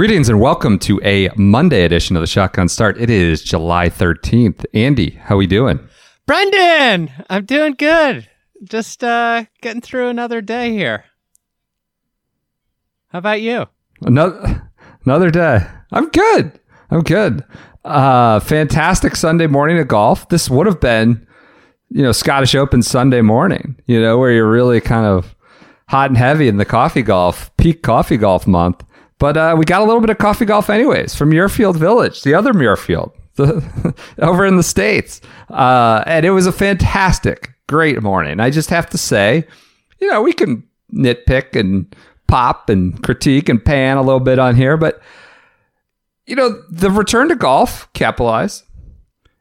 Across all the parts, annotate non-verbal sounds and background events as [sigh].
Greetings and welcome to a Monday edition of the Shotgun Start. It is July 13th. Andy, how are we doing? Brendan, I'm doing good. Just uh getting through another day here. How about you? Another another day. I'm good. I'm good. Uh fantastic Sunday morning of golf. This would have been, you know, Scottish Open Sunday morning, you know, where you're really kind of hot and heavy in the coffee golf, peak coffee golf month. But uh, we got a little bit of coffee golf anyways from Muirfield Village, the other Muirfield, the, [laughs] over in the States. Uh, and it was a fantastic, great morning. I just have to say, you know, we can nitpick and pop and critique and pan a little bit on here, but you know, the return to golf, capitalize,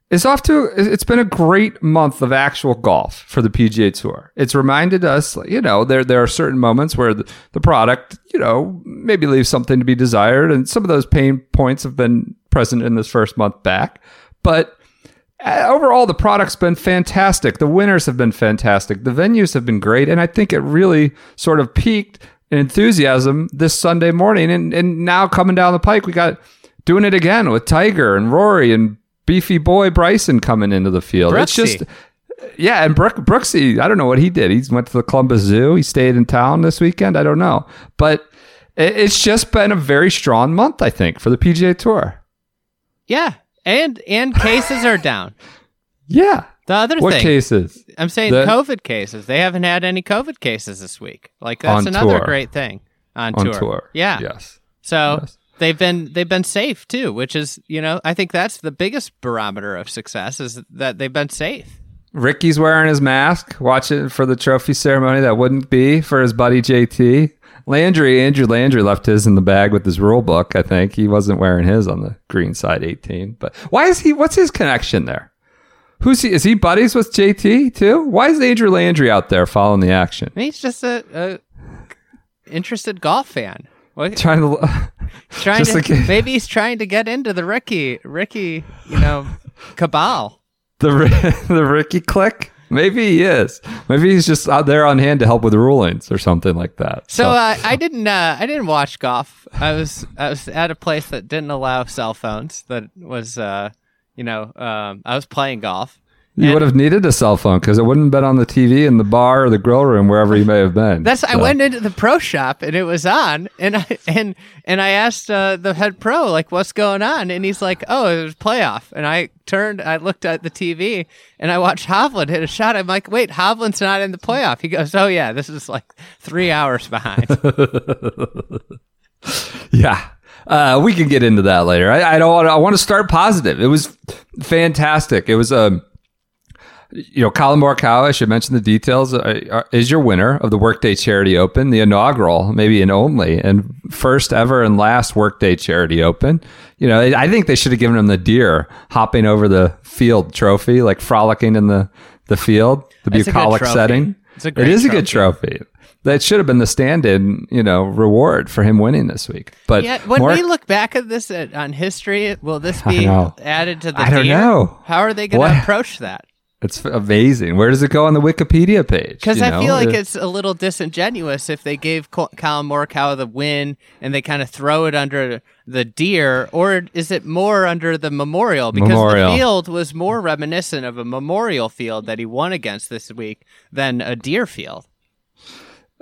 is off to it's been a great month of actual golf for the PGA Tour. It's reminded us, you know, there there are certain moments where the, the product, you know, maybe leaves something to be desired, and some of those pain points have been present in this first month back. But uh, overall, the product's been fantastic. The winners have been fantastic. The venues have been great, and I think it really sort of peaked in enthusiasm this Sunday morning. And and now coming down the pike, we got doing it again with Tiger and Rory and beefy boy Bryson coming into the field. It's just yeah, and Brook, Brooksy, I don't know what he did. He went to the Columbus Zoo. He stayed in town this weekend. I don't know, but it- it's just been a very strong month, I think, for the PGA Tour. Yeah. And and cases are down. [laughs] Yeah. The other What thing cases? I'm saying The- COVID cases. They haven't had any COVID cases this week. Like that's another tour. great thing on, On tour. tour. Yeah. Yes. So Yes. They've been they've been safe too, which is you know I think that's the biggest barometer of success is that they've been safe. Rickie's wearing his mask, watching for the trophy ceremony that wouldn't be for his buddy JT. Landry, Andrew Landry left his in the bag with his rule book, I think. He wasn't wearing his on the green side 18. But why is he, what's his connection there? Who's he? Is he buddies with JT too? Why is Andrew Landry out there following the action? He's just a, a interested golf fan. What, Trying to, [laughs] trying to, like- [laughs] maybe he's trying to get into the Rickie Rickie you know cabal. the, [laughs] the Rickie click? Maybe he is. Maybe he's just out there on hand to help with rulings or something like that. So uh, I didn't uh, I didn't watch golf. I was I was at a place that didn't allow cell phones. That was uh, you know um, I was playing golf. You would have needed a cell phone because it wouldn't have been on the TV in the bar or the grill room wherever you may have been. That's I went into the pro shop and it was on and I and and I asked uh, the head pro like what's going on and he's like oh it was playoff and I turned I looked at the TV and I watched Hovland hit a shot I'm like wait Hovland's not in the playoff he goes oh yeah this is like three hours behind [laughs] Yeah. Uh, we can get into that later. I, I don't. Want I want to start positive. It was fantastic. It was Um, you know, Collin Morikawa. I should mention the details. Uh, uh, is your winner of the Workday Charity Open, the inaugural, maybe an only, and first ever and last Workday Charity Open. You know, I think they should have given him the deer hopping over the field trophy, like frolicking in the the field, the It's a good bucolic setting. It's a it great is a good trophy. That should have been the stand-in, you know, reward for him winning this week. But yeah when Mor- we look back at this uh, on history will this [laughs] be added to the I don't deer? know. how are they going to approach that it's amazing. Where does it go on the Wikipedia page? Because I know? feel like it's a little disingenuous if they gave Col- Collin Morikawa the win and they kind of throw it under the deer, or is it more under the memorial? Because Memorial. the field was more reminiscent of a memorial field that he won against this week than a deer field.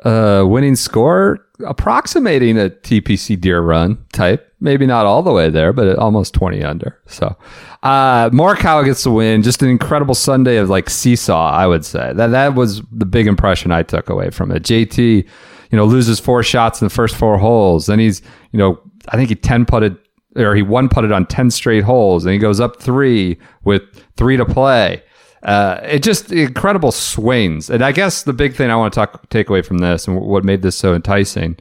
Uh, winning score approximating a TPC Deere Run type. Maybe not all the way there, but almost 20 under. So, uh, Morikawa gets the win. Just an incredible Sunday of like seesaw, I would say. That that was the big impression I took away from it. JT, you know, loses four shots in the first four holes. Then he's, you know, I think he 10 putted or he one putted on 10 straight holes and he goes up three with three to play. Uh, it just incredible swings. And I guess the big thing I want to talk, take away from this and what made this so enticing,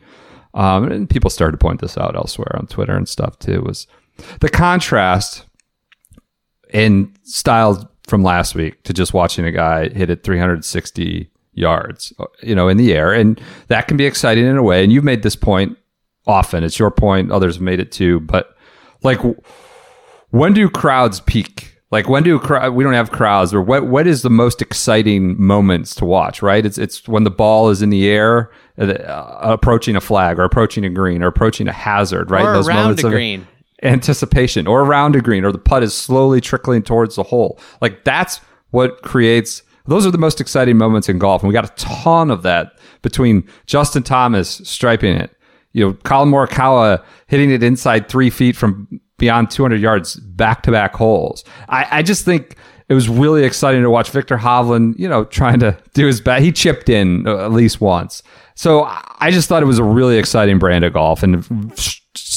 um, and people started to point this out elsewhere on Twitter and stuff too, was the contrast in style from last week to just watching a guy hit it 360 yards, you know, in the air. And that can be exciting in a way. And you've made this point often. It's your point. Others have made it too. But like, when do crowds peak? Like when do? We don't have crowds, or what? What is the most exciting moments to watch? Right? It's it's when the ball is in the air, uh, approaching a flag, or approaching a green, or approaching a hazard. Right? Or Those around moments a of green. anticipation, or around a green, or the putt is slowly trickling towards the hole. Like that's what creates. Those are the most exciting moments in golf, and we got a ton of that between Justin Thomas striping it, you know, Collin Morikawa hitting it inside three feet from beyond 200 yards back to back holes. I, I just think it was really exciting to watch Viktor Hovland, you know, trying to do his best. He chipped in uh, at least once. So I just thought it was a really exciting brand of golf and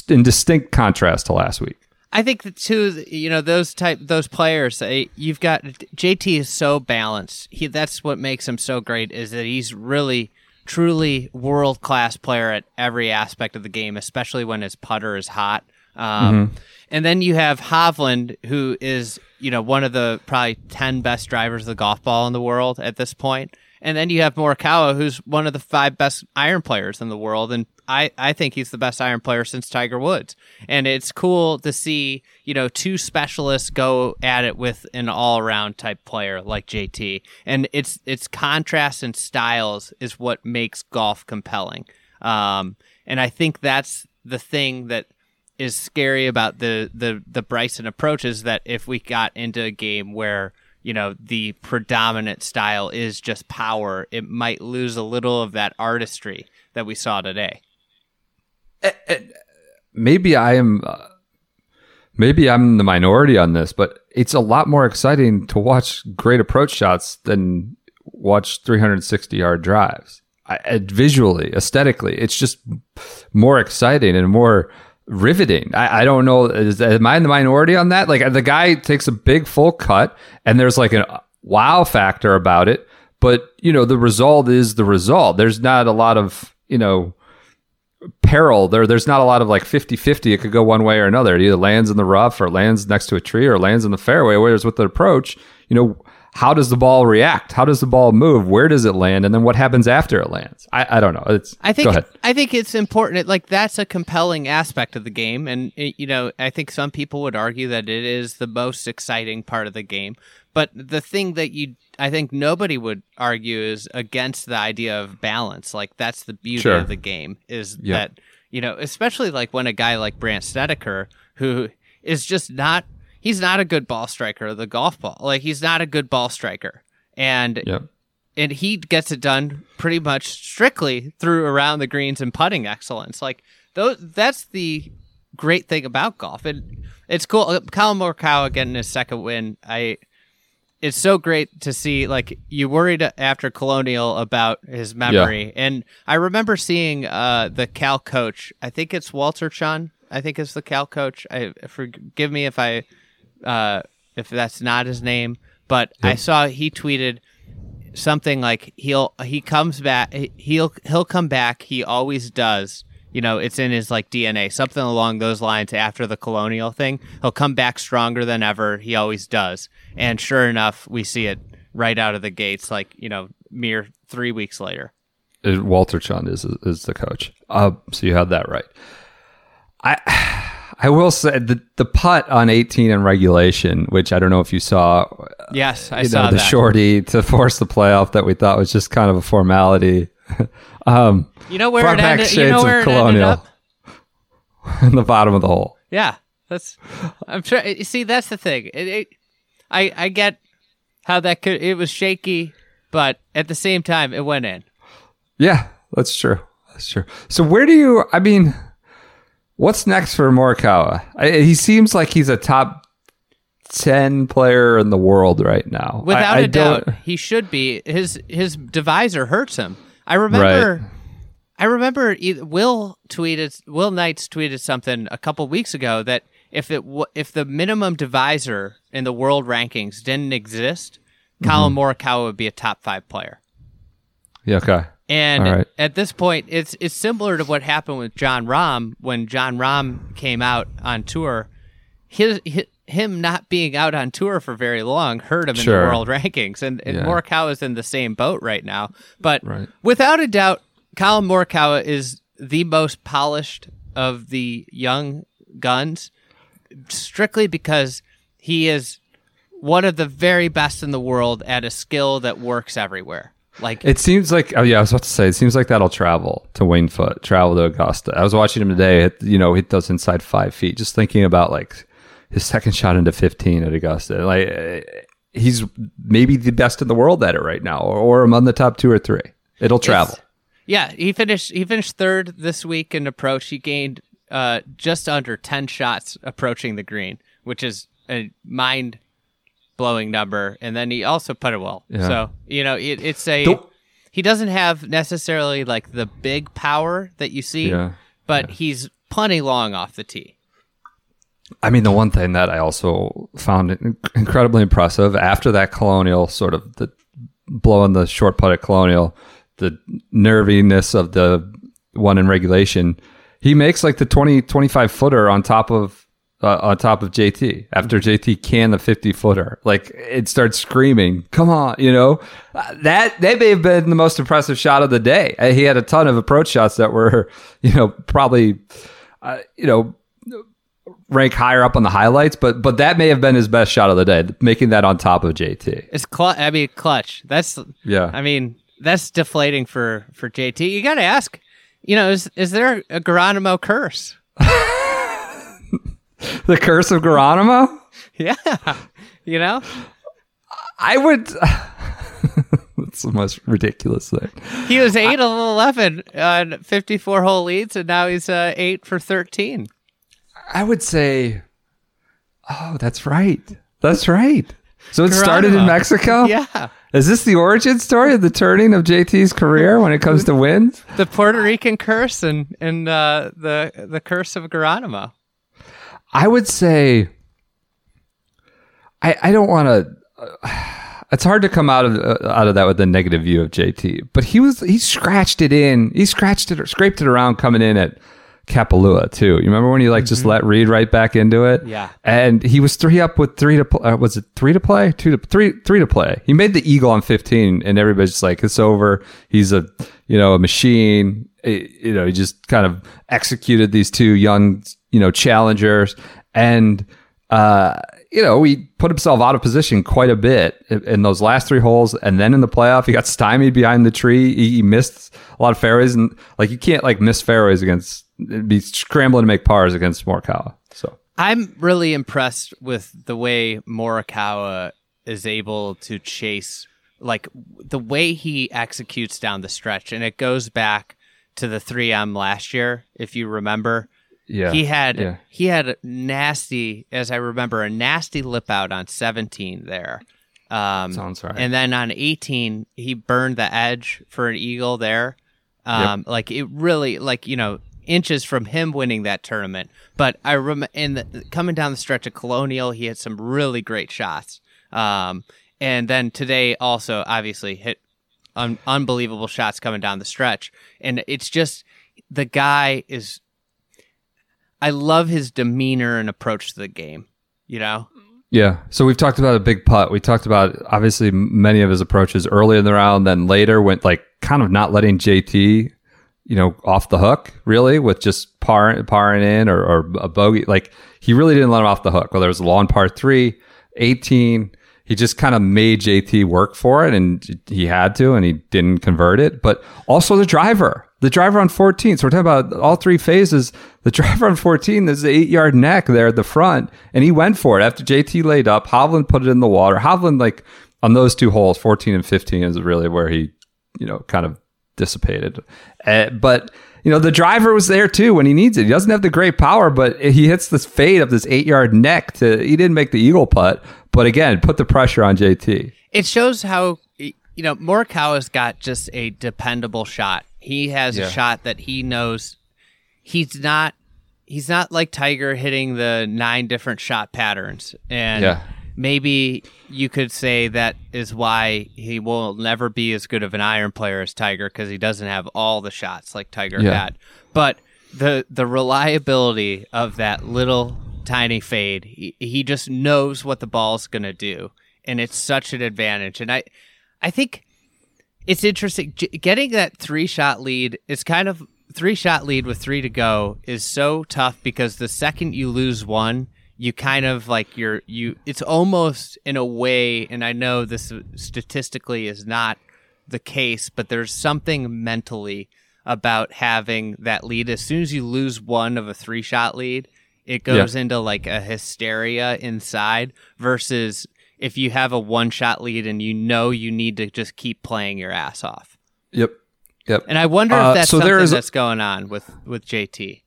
in distinct contrast to last week. I think the two, you know, those type, those players. uh, You've got JT is so balanced. He that's what makes him so great is that he's really, truly world class player at every aspect of the game, especially when his putter is hot. Um, And then you have Hovland, who is you know one of the probably ten best drivers of the golf ball in the world at this point. And then you have Morikawa, who's one of the five best iron players in the world, and I, I think he's the best iron player since Tiger Woods. And it's cool to see, you know, two specialists go at it with an all around type player like JT. And it's it's contrast and styles is what makes golf compelling. Um, and I think that's the thing that is scary about the the the Bryson approach is that if we got into a game where you know the predominant style is just power, it might lose a little of that artistry that we saw today. maybe I am uh, maybe I'm the minority on this, but it's a lot more exciting to watch great approach shots than watch 360 yard drives. I, I- visually, aesthetically, it's just more exciting and more riveting. I, I don't know. Is, am I in the minority on that? Like the guy takes a big full cut, and there's like a wow factor about it. But you know, the result is the result. There's not a lot of you know peril there there's not a lot of like 50-50 it could go one way or another it either lands in the rough or lands next to a tree or lands in the fairway whereas with the approach you know how does the ball react how does the ball move where does it land and then what happens after it lands i, I don't know it's I think go ahead I think it's important. It, like that's a compelling aspect of the game, and it, you know I think some people would argue that it is the most exciting part of the game. But the thing that you I think nobody would argue is against the idea of balance. Like that's the beauty Sure. of the game is Yeah. that you know especially like when a guy like Brandt Snedeker who is just not he's not a good ball striker the golf ball. Like he's not a good ball striker, and and he gets it done pretty much strictly through around the greens and putting excellence. Like those, that's the great thing about golf. And it's cool. Uh, Collin Morikawa getting his second win. I. It's so great to see. Like you worried after Colonial about his memory, and I remember seeing uh, the Cal coach. I think it's Walter Chun. I think it's the Cal coach. I forgive me if I uh, if that's not his name, but I saw he tweeted something like he'll he comes back he'll he'll come back. He always does. You know it's in his like dna something along those lines after the colonial thing. He'll come back stronger than ever. He always does. And sure enough we see it right out of the gates like you know mere three weeks later. Uh, walter chun is is the coach. Uh, so you had that right. I I will say the the putt on 18 in regulation, which I don't know if you saw, yes i saw know, the that shorty to force the playoff that we thought was just kind of a formality. [laughs] um, you know where it ended you know where it ended Colonial. up [laughs] in the bottom of the hole. Yeah, that's. I'm sure. You see, that's the thing. It, it, I I get how that could. It was shaky, but at the same time, it went in. Yeah, that's true. That's true. So where do you? I mean, what's next for Morikawa? I, he seems like he's a top ten player in the world right now. Without I- I a don't- doubt, he should be. His his divisor hurts him. I remember. I remember Will tweeted Will Knights tweeted something a couple weeks ago that if it w- if the minimum divisor in the world rankings didn't exist, Collin mm-hmm. Morikawa would be a top five player. Yeah. Okay. And right. at this point, it's it's similar to what happened with Jon Rahm when Jon Rahm came out on tour. His, hi him not being out on tour for very long hurt him in the world rankings, and, and Yeah. Morikawa is in the same boat right now. But Right. without a doubt, Collin Morikawa is the most polished of the young guns, strictly because he is one of the very best in the world at a skill that works everywhere. Like It seems like oh yeah, I was about to say it seems like that'll travel to Winged Foot, travel to Augusta. I was watching him today. Hit, you know, hit those inside five feet. Just thinking about like his second shot into fifteen at Augusta. Like eh, he's maybe the best in the world at it right now, or, or among the top two or three. It'll travel. It's- Yeah, he finished. He finished third this week in approach. He gained uh, just under ten shots approaching the green, which is a mind blowing number. And then he also put it well. Yeah. So you know, it, it's a. Don't- he doesn't have necessarily like the big power that you see, Yeah, but he's plenty long off the tee. I mean, the one thing that I also found incredibly impressive after that colonial sort of the blowing the short putt at colonial, the nerviness of the one in regulation, he makes like the 20, 25 footer on top of uh, on top of JT after JT can the 50 footer. Like it starts screaming, come on, you know, Uh, that, that may have been the most impressive shot of the day. Uh, He had a ton of approach shots that were, [laughs] you know, probably, uh, you know, rank higher up on the highlights, but but that may have been his best shot of the day, making that on top of JT. It's cl- I mean, clutch. That's Yeah. I mean, that's deflating for for JT. You got to ask. You know, is is there a Geronimo curse? [laughs] [laughs] The curse of Geronimo? [laughs] Yeah. You know, I would [laughs] That's the most ridiculous thing. he was eight of eleven on fifty-four hole leads, and now he's uh, eight for thirteen. I would say Oh, that's right. That's right. So it started in Mexico? Yeah, Is this the origin story of the turning of JT's career when it comes to wins? the Puerto Rican curse and and uh, the the curse of Geronimo. I would say I I don't want to. it's hard to come out of uh, out of that with a negative view of JT, but he was he scratched it in. He scratched it or scraped it around coming in at Kapalua too. You remember when he like just let Reed right back into it? Yeah. and he was three up with three to pl- uh, was it three to play two to three three to play. He made the eagle on fifteen, and everybody's just like it's over. He's a you know a machine. It- you know he just kind of executed these two young you know challengers and. uh you know, he put himself out of position quite a bit in- in those last three holes, and then in the playoff, he got stymied behind the tree. He, he missed a lot of fairways, and like you can't like miss fairways against be scrambling to make pars against Morikawa. So I'm really impressed with the way Morikawa is able to chase, like the way he executes down the stretch, and it goes back to the 3M last year, if you remember. yeah, He had yeah. he had a nasty, as I remember, a nasty lip out on 17 there. Um, Sounds right. And then on 18, he burned the edge for an eagle there. Um, Like it really, like you know, inches from him winning that tournament. But I remember in the, coming down the stretch of Colonial, he had some really great shots. Um, and then today also obviously hit un- unbelievable shots coming down the stretch. And it's just the guy is. I love his demeanor and approach to the game. You know, Yeah. So we've talked about a big putt. We talked about obviously many of his approaches early in the round, then later went like kind of not letting JT, you know, off the hook really with just par parring in or, or a bogey. Like he really didn't let him off the hook. Whether it was a long par three, 18, he just kind of made JT work for it and he had to and he didn't convert it. But also the driver, the driver on 14. So we're talking about all three phases. The [laughs] driver on 14, there's an eight yard neck there at the front and he went for it after JT laid up. Hovland put it in the water. Hovland, like on those two holes, 14 and 15 is really where he, you know, kind of dissipated. Uh, but you know, the driver was there too when he needs it. He doesn't have the great power, but he hits this fade of this eight yard neck to. He didn't make the eagle putt, but again, put the pressure on JT. it shows how you know, Morikawa's got just a dependable shot. He has Yeah. a shot that he knows he's not he's not like Tiger hitting the nine different shot patterns. And Yeah. Maybe you could say that is why he will never be as good of an iron player as Tiger because he doesn't have all the shots like Tiger Yeah. had. But the the reliability of that little tiny fade, he, he just knows what the ball's going to do and it's such an advantage. And I I think it's interesting J- getting that three shot lead is kind of three shot lead with three to go is so tough because the second you lose one you kind of like you're you it's almost in a way and i know this statistically is not the case but there's something mentally about having that lead as soon as you lose one of a three shot lead it goes into like a hysteria inside versus if you have a one shot lead and you know you need to just keep playing your ass off. Yep. Yep. And I wonder Uh, if that's so something a- that's going on with with JT.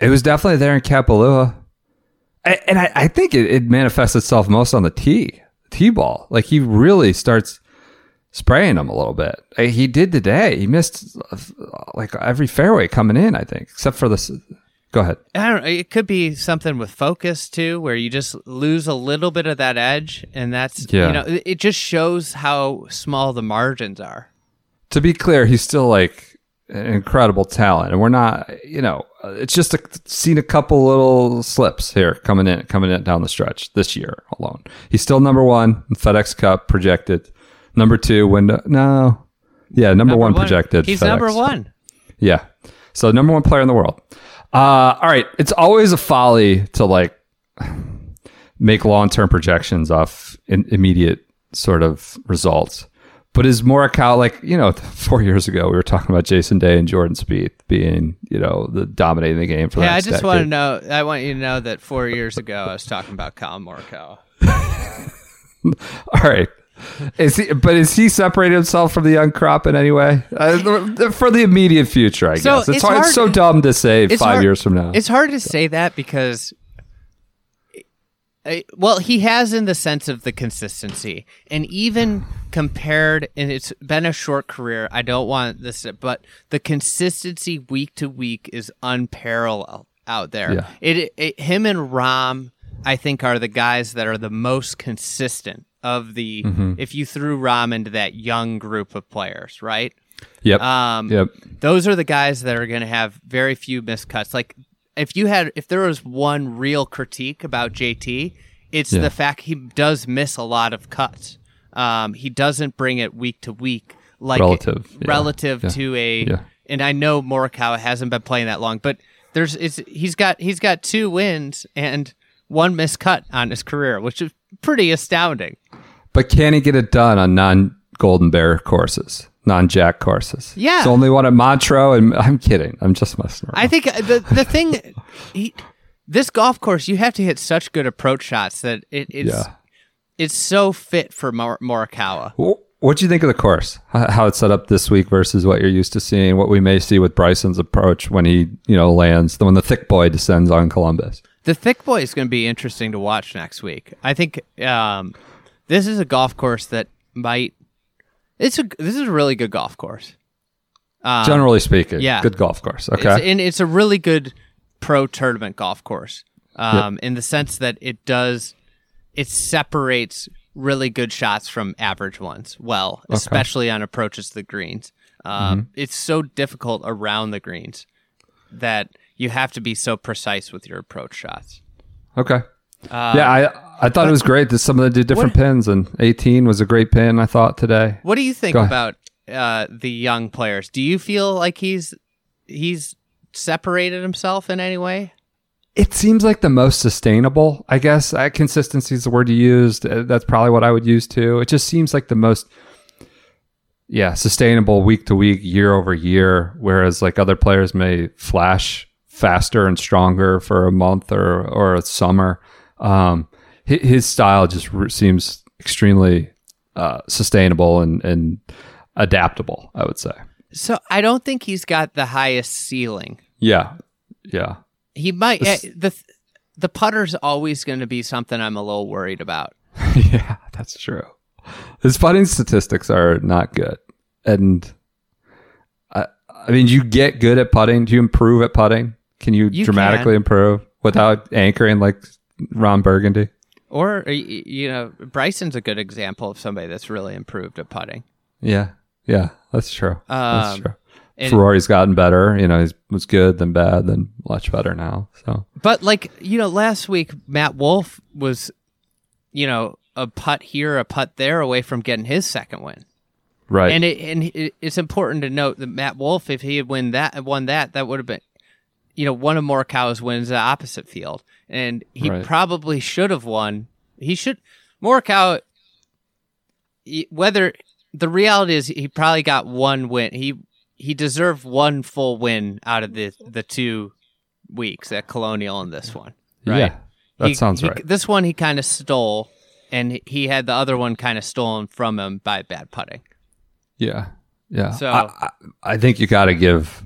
It was definitely there in Kapalua. And I, I think it, it manifests itself most on the tee, tee ball. Like he really starts spraying them a little bit. He did today. He missed uh, like every fairway coming in, I think, except for this. Go ahead. I don't know. It could be something with focus too, where you just lose a little bit of that edge, and that's Yeah. you know it just shows how small the margins are. To be clear, he's still like incredible talent, and we're not, you know, uh, it's just a, seen a couple little slips here coming in, coming in down the stretch this year alone. He's still number one in FedEx Cup projected, number two window. No, yeah, number, one, projected. He's FedEx. number one. Yeah. So number one player in the world. Uh, all right. It's always a folly to like [sighs] make long term projections off in immediate sort of results. But is Morikawa like you know [laughs] four years ago we were talking about Jason Day and Jordan Spieth being you know the dominating the game for the Yeah, I just want to know. I want you to know that four years ago I was talking about Collin Morikawa. [laughs] All right. Is he, but is he separated himself from the young crop in any way? Uh, for the immediate future, I So guess. It's, it's hard, hard- it's so dumb to say five hard- years from now. It's hard to say that because, well, he has in the sense of the consistency, and even compared, and it's been a short career. I don't want this, but the consistency week to week is unparalleled out there. Yeah. It, it him and Rahm, I think, are the guys that are the most consistent of the. Mm-hmm. If you threw Rahm into that young group of players, right? Yep. Um, yep. those are the guys that are going to have very few miscuts. Like if you had, if there was one real critique about JT, it's Yeah. the fact he does miss a lot of cuts. Um, he doesn't bring it week to week like Relative, yeah, relative yeah, to a. And I know Morikawa hasn't been playing that long, but there's it's he's got he's got two wins and one miscut on his career, which is pretty astounding. But can he get it done on non Golden Bear courses, non Jack courses? Yeah. It's only one at Montreux, and [laughs] I'm kidding. I'm just messing around. I think uh, the the thing, he, this golf course, you have to hit such good approach shots that it, it's Yeah. it's so fit for Mor- Morikawa. What do you think of the course? How it's set up this week versus what you're used to seeing? What we may see with Bryson's approach when he, you know, lands when the thick boy descends on Columbus. The thick boy is going to be interesting to watch next week. I think um, this is a golf course that might. It's a this is a really good golf course. Um, Generally speaking, yeah. good golf course. It's, Okay, and it's a really good pro tournament golf course um, in the sense that it does it separates really good shots from average ones well especially on approaches to the greens um, Mm-hmm. it's so difficult around the greens that you have to be so precise with your approach shots okay. Yeah, I I thought it was great that some of the different pins, and 18 was a great pin. I thought today. what do you think about uh, the young players do you feel like he's he's separated himself in any way It seems like the most sustainable, I guess. Uh, consistency is the word you used. Uh, That's probably what I would use too. It just seems like the most, yeah, sustainable week to week, year over year. Whereas like other players may flash faster and stronger for a month or or a summer. Um, hi- his style just r- seems extremely uh, sustainable and and adaptable. I would say. so i don't think he's got the highest ceiling Yeah, yeah. He might This- eh, the the putter's always going to be something I'm a little worried about. [laughs] yeah, that's true. His putting statistics are not good, and I, I mean, you get good at putting. Do you improve at putting? Can you, You dramatically can. improve without anchoring like Ron Burgundy? Or you know, Bryson's a good example of somebody that's really improved at putting. Yeah, yeah, that's true. that's Um, true. and- Ferrari's gotten better. You know, he was good, then bad, then much better now. So But like you know, last week Matt Wolff was, you know, a putt here, a putt there away from getting his second win. right, And it and it, it's important to note that Matt Wolff, if he had win that won that, that would have been, you know, one of Morikawa's wins the opposite field, and he Right. probably should have won. He should Morikawa. he- Whether the reality is, he probably got one win. He he deserved one full win out of the the two weeks at Colonial and this one. Right. yeah, that He- sounds he- right. This one he kind of stole, and he had the other one kind of stolen from him by bad putting. Yeah, yeah. So- I, I, I think you got to give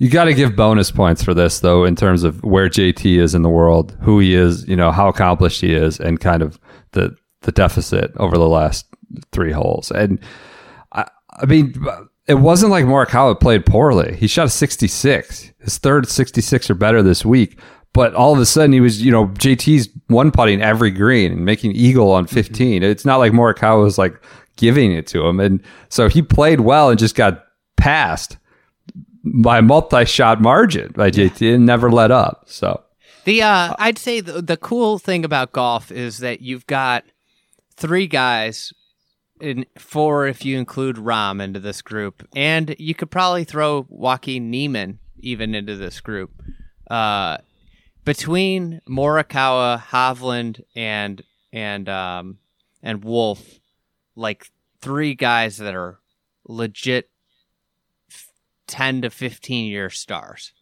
you got to give bonus points for this though, in terms of where JT is in the world, who he is, you know, how accomplished he is, and kind of the the deficit over the last three holes. And I, I mean, it wasn't like Morikawa played poorly. He shot a 66, his third 66 or better this week. But all of a sudden, he was, you know, JT's one putting every green and making eagle on 15. It's not like Morikawa was like giving it to him. And so he played well and just got passed by a multi shot margin by JT and never let up. So, The uh, I'd say the, the cool thing about golf is that you've got three guys, in four if you include Rahm into this group, and you could probably throw Joaquin Niemann even into this group. Uh, between Morikawa, Hovland, and and um, and Wolff, like three guys that are legit f- ten to fifteen year stars.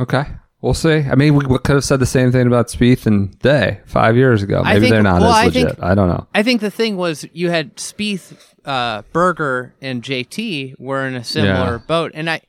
okay. We'll see. I mean, we, we could have said the same thing about Spieth and Day five years ago. Maybe think- they're not well, I as legit. think- I don't know. I think the thing was you had Spieth, uh, Berger, and JT were in a similar Yeah. boat, and I,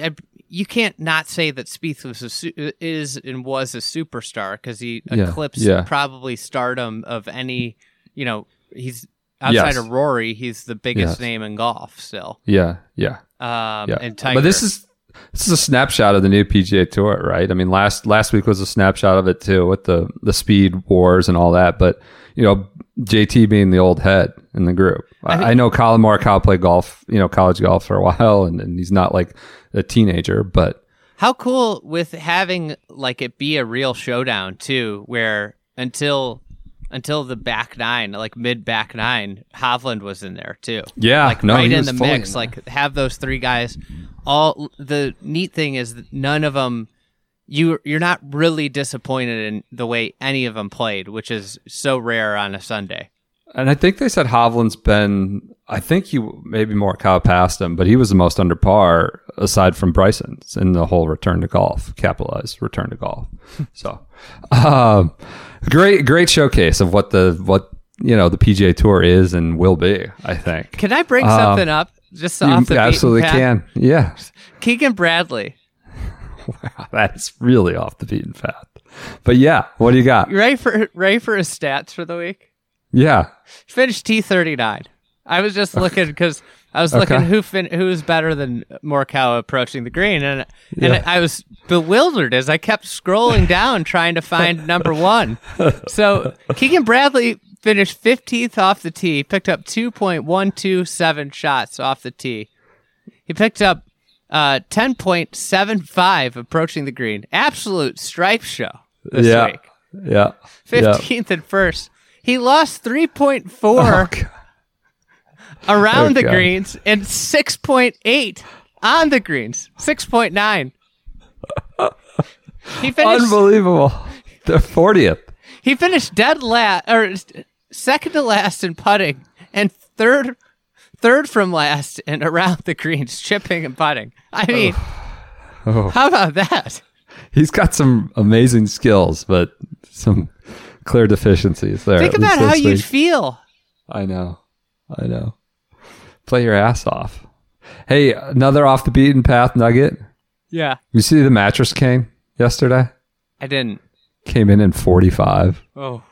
I, you can't not say that Spieth was a su- is and was a superstar because he Yeah, eclipsed yeah. probably stardom of any. You know, he's outside Yes. of Rory, he's the biggest Yes. name in golf still. Yeah, yeah. Um, Yeah, and Tiger. but this is this is a snapshot of the new PGA Tour, right? I mean, last last week was a snapshot of it too, with the the speed wars and all that. But you know, JT being the old head in the group. I, I, know Collin Morikawa played golf, you know, college golf for a [laughs] while, and, and he's not like a teenager, but How cool with having like it be a real showdown too, where until until the back nine, like mid back nine, Hovland was in there too. Yeah, like no, right in the mix. in. Like have those three guys. All the neat thing is that none of them. You you're not really disappointed in the way any of them played, which is so rare on a Sunday. and I think they said Hovland's been. I think he maybe Morikawa passed him, but he was the most under par aside from Bryson's in the whole return to golf, capitalized return to golf. [laughs] so, um, great, great showcase of what the what you know the PGA Tour is and will be. I think Can I bring Um, something up just off the absolutely can. Yeah, [laughs] Keegan Bradley. [laughs] Wow, that's really off the beaten path. But yeah, what do you got? You ready for ready for his stats for the week? Yeah, Finished T thirty nine. I was just looking because I was Okay. looking who fin- who's better than Morikawa approaching the green, and and Yeah. I was bewildered as I kept scrolling down trying to find [laughs] number one. So Keegan Bradley finished fifteenth off the tee, picked up two point one two seven shots off the tee. He picked up uh, ten point seven five approaching the green. Absolute stripe show this yeah, week. yeah, yeah. Fifteenth and first. He lost three point four Oh, God. around the Okay. greens and 6.8 on the greens 6.9 he finished Unbelievable. The fortieth. he finished dead last or second to last in putting and third third from last and around the greens chipping and putting i mean Oh. how about that He's got some amazing skills, but some clear deficiencies there. think about how you'd feel I know. I know. Play your ass off. Hey, another off the beaten path nugget. yeah You see the mattress king yesterday? i didn't Came in in 45. oh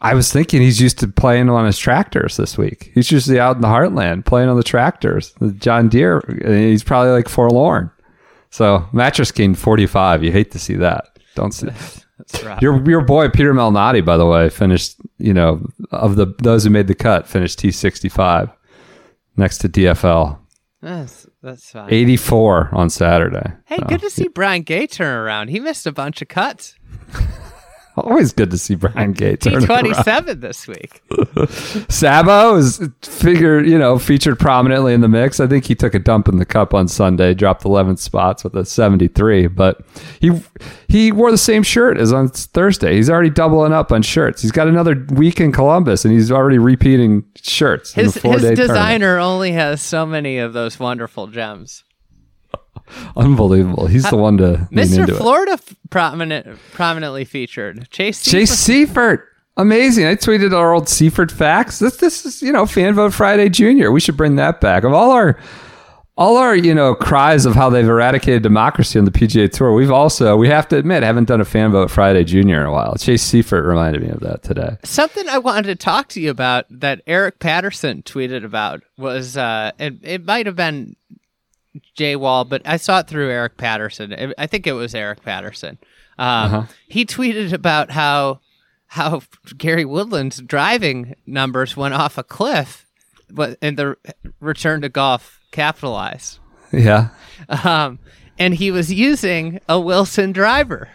I was thinking he's used to playing on his tractors this week. He's usually out in the heartland playing on the tractors, the John Deere. He's probably like forlorn. So Mattress King 45. You hate to see that. Don't see. That's rough. Your your boy Peter Malnati, by the way, finished. You know, of the those who made the cut, finished T sixty five next to DFL. That's, that's fine. Eighty four on Saturday. Hey, So, good to see Brian Gay turn around. He missed a bunch of cuts. [laughs] Always good to see Brian Gay turn T it twenty around. seven this week. [laughs] Sabo is figured, you know, featured prominently in the mix. I think he took a dump in the cup on Sunday, dropped 11 spots with a 73, but he he wore the same shirt as on Thursday. He's already doubling up on shirts. He's got another week in Columbus and he's already repeating shirts. His the four-day tournament. designer only has so many of those wonderful gems. [laughs] Unbelievable. He's the one to Mr. into it. Florida f- prominent prominently featured. Chase Chase Seifert. Amazing. I tweeted our old Seifert facts. This this is, you know, Fan Vote Friday Junior. We should bring that back. Of all our all our, you know, cries of how they've eradicated democracy on the PGA Tour, we've also, we have to admit, haven't done a Fan Vote Friday Junior in a while. Chase Seifert reminded me of that today. Something I wanted to talk to you about that Eric Patterson tweeted about was uh, it, it might have been Jay Wall, but I saw it through Eric Patterson. I think it was Eric Patterson. Um, He tweeted about how how Gary Woodland's driving numbers went off a cliff, but and the return to golf capitalized. Yeah. Um, and he was using a Wilson driver.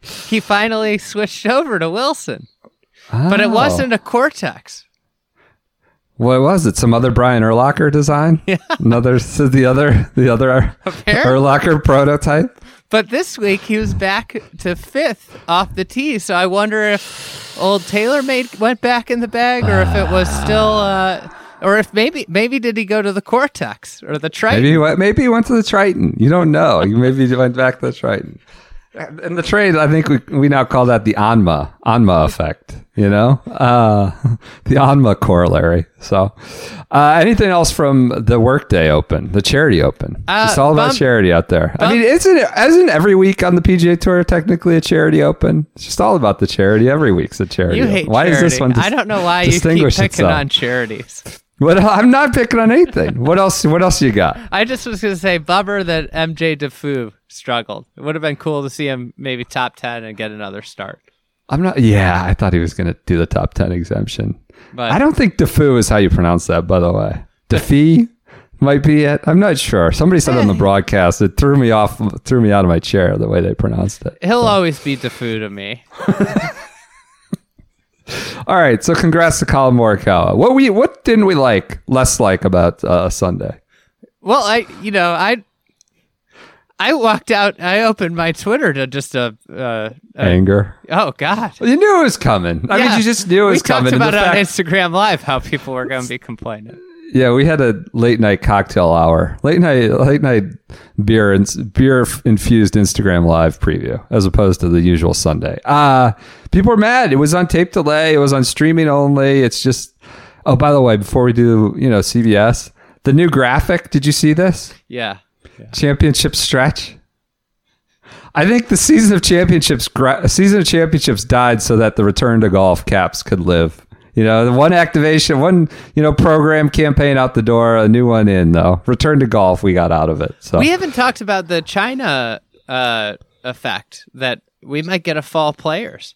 he finally switched over to Wilson, but it Oh. wasn't a Cortex. What was it? Some other Brian Erlacher design? Yeah. Another, the other, the other Apparently. Erlacher prototype? But this week he was back to fifth off the tee, so I wonder if old TaylorMade went back in the bag, or if it was still, uh, or if maybe maybe did he go to the Cortex or the Triton? Maybe he went, maybe he went to the Triton. You don't know. Maybe he went back to the Triton. [laughs] In the trade, I think we we now call that the Anma Anma effect. You know, uh, [laughs] the Anma corollary. So, uh, anything else from the Workday Open, the Charity Open? Uh, it's all about bump- charity out there. I mean, isn't it, isn't every week on the PGA Tour technically a Charity Open? It's just all about the charity. Every week's a charity. You Open. hate Why charity. is this one? I don't know why you keep picking itself? on charities. What, I'm not picking on anything. What else? What else you got? I just was gonna say bummer that MJ Defoe struggled. It would have been cool to see him maybe top ten and get another start. I'm not. Yeah, I thought he was going to do the top ten exemption. But I don't think Defoe is how you pronounce that, by the way. Defee might be it. I'm not sure. Somebody said on the eh. broadcast. It threw me off, threw me out of my chair the way they pronounced it. he'll always be Defoe to me. [laughs] All right, so congrats to Collin Morikawa. What we what didn't we like, less like about uh, Sunday? Well, I you know I I walked out. I opened my Twitter to just a. Uh, a Anger. oh God. Well, you knew it was coming. I mean, you just knew it was we coming. talked and the about it on Instagram Live how people were going to be complaining. Yeah, we had a late night cocktail hour, late night, late night beer and beer infused Instagram live preview, as opposed to the usual Sunday. Uh people were mad. It was on tape delay. It was on streaming only. It's just. Oh, by the way, before we do, you know, CBS, the new graphic. Did you see this Yeah. championship stretch? I think the season of championships, gra- season of championships died so that the return to golf caps could live. You know, the one activation, one you know program campaign out the door, a new one in though. Return to golf, we got out of it. So We haven't talked about the China uh, effect that we might get a fall players.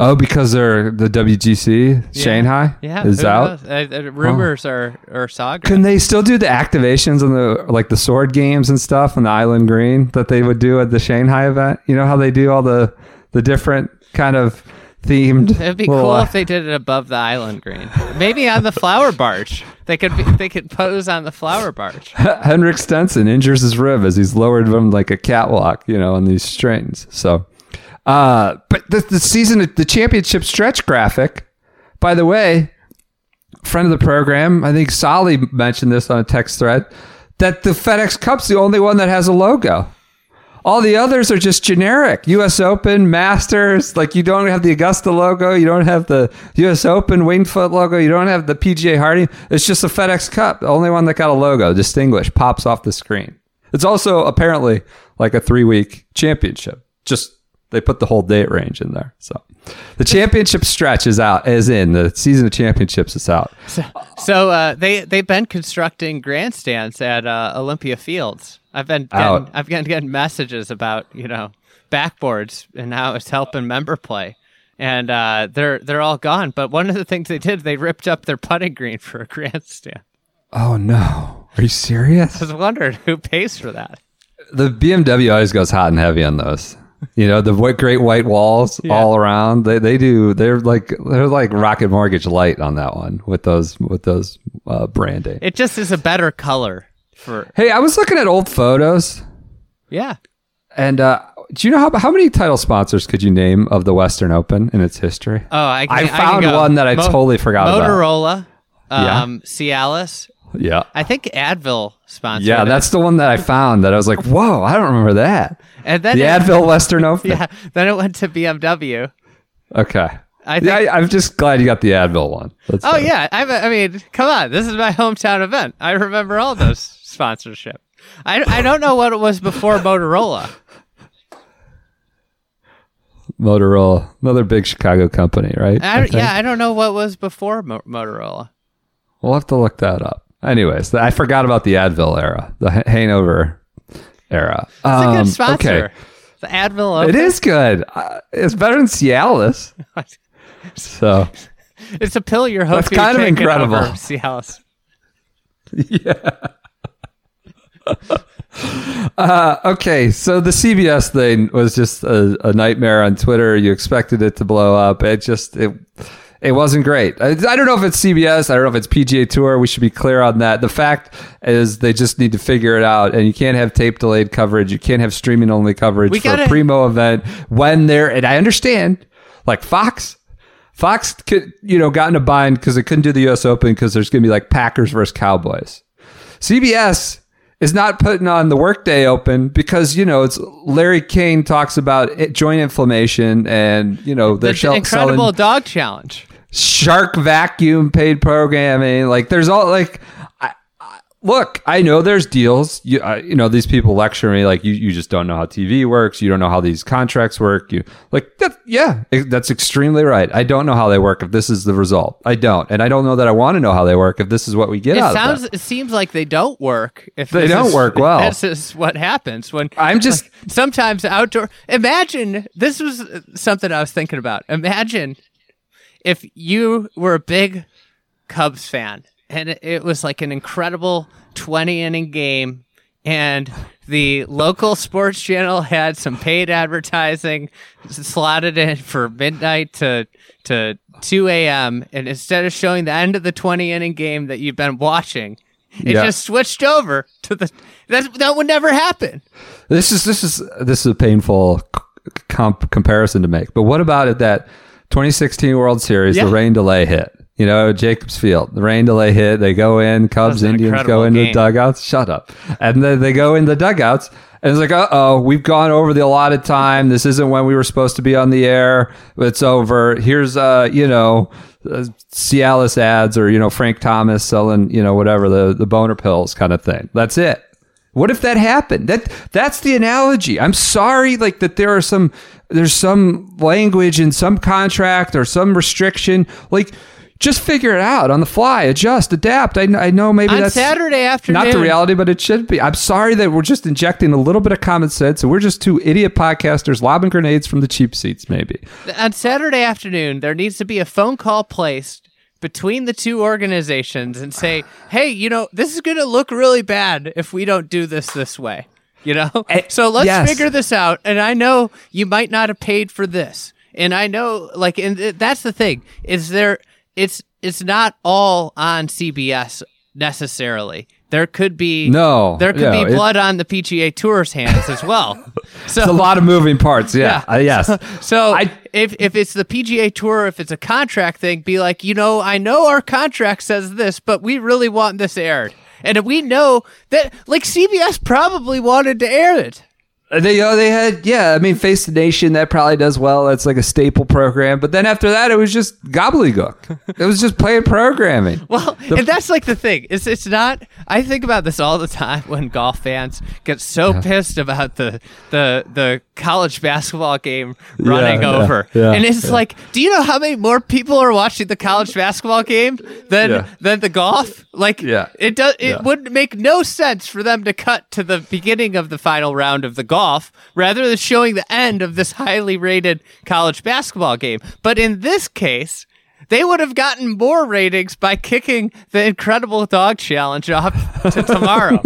oh, because they're the WGC Shanghai Yeah, is out. Uh, uh, rumors are are saga. Can they still do the activations on the like the sword games and stuff on the Island Green that they would do at the Shanghai event? You know how they do all the the different kind of themed. [laughs] It'd be cool if they did it above the island green. Maybe on the flower barge. They could be, they could pose on the flower barge. [laughs] Henrik Stenson injures his rib as he's lowered from like a catwalk, you know, on these strings. So, uh, but the, the season, the championship stretch graphic, by the way, friend of the program, I think Solly mentioned this on a text thread, that the FedEx Cup's the only one that has a logo. All the others are just generic. U.S. Open, Masters. Like you don't have the Augusta logo. You don't have the U.S. Open Wingfoot logo. You don't have the PGA Harding. It's just a FedEx Cup. The only one that got a logo, distinguished, pops off the screen. It's also apparently like a three week championship. Just they put the whole date range in there. So the championship stretch is out, as in the season of championships is out. So uh, they they've been constructing grandstands at uh, Olympia Fields. I've been getting. I've been getting messages about you know backboards and how it's helping member play, and uh, they're they're all gone. But one of the things they did, they ripped up their putting green for a grandstand. Oh no, are you serious? I was wondering who pays for that. the BMW always goes hot and heavy on those. You know, the great white walls all around. They they do. They're like they're like Rocket Mortgage light on that one with those with those uh, branding. It just is a better color for Hey, I was looking at old photos, yeah. and uh, do you know how how many title sponsors could you name of the Western Open in its history? Oh, I, can, I can found go. one that I totally forgot about. Motorola, Yeah. um, Cialis. Yeah, I think Advil sponsored. yeah, it. that's the one that I found. That I was like, whoa, I don't remember that. and then The it- Advil Western [laughs] Open. Yeah, then it went to BMW. Okay. I yeah, think- I, I'm just glad you got the Advil one. That's Oh better. yeah, I, I mean, come on, this is my hometown event. I remember all those sponsorship. I, I don't know what it was before Motorola. Motorola, another big Chicago company, right? I, think? yeah, I don't know what was before Mo- Motorola. we'll have to look that up. Anyways, I forgot about the Advil era, the H- Hanover era. It's a good Um, sponsor. Okay, The Advil. it Open. is good. Uh, it's better than Cialis. So It's a pill you're hoping That's kind of incredible. Cialis. [laughs] Uh, okay, so the CBS thing was just a, a nightmare on Twitter. You expected it to blow up. It just it it wasn't great. I, I don't know if it's CBS. I don't know if it's PGA Tour. We should be clear on that. The fact is, they just need to figure it out. And you can't have tape delayed coverage. You can't have streaming only coverage We for gotta- a primo event when they're. And I understand, like Fox. Fox could, you know, got in a bind because they couldn't do the U.S. Open because there's going to be like Packers versus Cowboys. CBS is not putting on the Workday Open because you know it's Larry King talks about it, joint inflammation and you know The shell- incredible dog challenge. shark vacuum paid programming. Like there's all like. Look, I know there's deals. You, I, you know, these people lecture me like you, you just don't know how TV works. You don't know how these contracts work. You like that. Yeah, that's extremely right. I don't know how they work if this is the result. I don't, and I don't know that I want to know how they work if this is what we get It out of sounds. them. It seems like they don't work. If They don't is- work [laughs] well. This is what happens when I'm just sometimes outdoor. Imagine this was uh, something I was thinking about. Imagine if you were a big Cubs fan and it- was like an incredible 20 inning game and the local sports channel had some paid advertising slotted in for midnight to to 2 a.m. and instead of showing the end of the 20 inning game that you've been watching it Yeah. just switched over to the that that would never happen This is this is this is a painful comp- comparison to make. But what about it that 2016 World Series, Yeah. the rain delay hit? You know, Jacobs Field, the rain delay hit. They go in, Cubs, Indians go into the dugouts. Shut up. And then they go in the dugouts, and it's like, uh oh, we've gone over the allotted time. This isn't when we were supposed to be on the air. It's over. Here's, uh, you know, uh, Cialis ads or you know Frank Thomas selling, you know, whatever the the boner pills kind of thing. That's it. What if that happened? That that's the analogy. I'm sorry, like that there are some there's some language in some contract or some restriction. Like, just figure it out on the fly, adjust, adapt. I, I know maybe on that's Saturday afternoon not the reality, but it should be. I'm sorry that we're just injecting a little bit of common sense, and we're just two idiot podcasters lobbing grenades from the cheap seats. Maybe on Saturday afternoon, there needs to be a phone call placed between the two organizations and say, [sighs] "Hey, you know, this is going to look really bad if we don't do this this way." You know, [laughs] eh, so let's yes. figure this out. And I know you might not have paid for this, and I know, like, and th- that's the thing is there. It's it's not all on CBS necessarily. There could be No, there could no, be blood on the PGA Tour's hands as well. So [laughs] it's a lot of moving parts. Yeah, Yeah. Uh, yes. [laughs] so I- if if it's the PGA Tour, if it's a contract thing, be like, you know, I know our contract says this, but we really want this aired, and we know that like CBS probably wanted to air it. Uh, they oh, they had yeah. I mean, Face the Nation that probably does well. That's like a staple program. But then after that, it was just gobbledygook. [laughs] it was just playing programming. Well, and that's like the thing. It's it's not. I think about this all the time [laughs] when golf fans get so pissed about the the the college basketball game running yeah, over, yeah, and it's yeah. like, do you know how many more people are watching the college basketball game than Yeah. than the golf? Like, Yeah. it does. It Yeah. would make no sense for them to cut to the beginning of the final round of the golf rather than showing the end of this highly rated college basketball game. But in this case. They would have gotten more ratings by kicking the incredible dog challenge off to [laughs] tomorrow.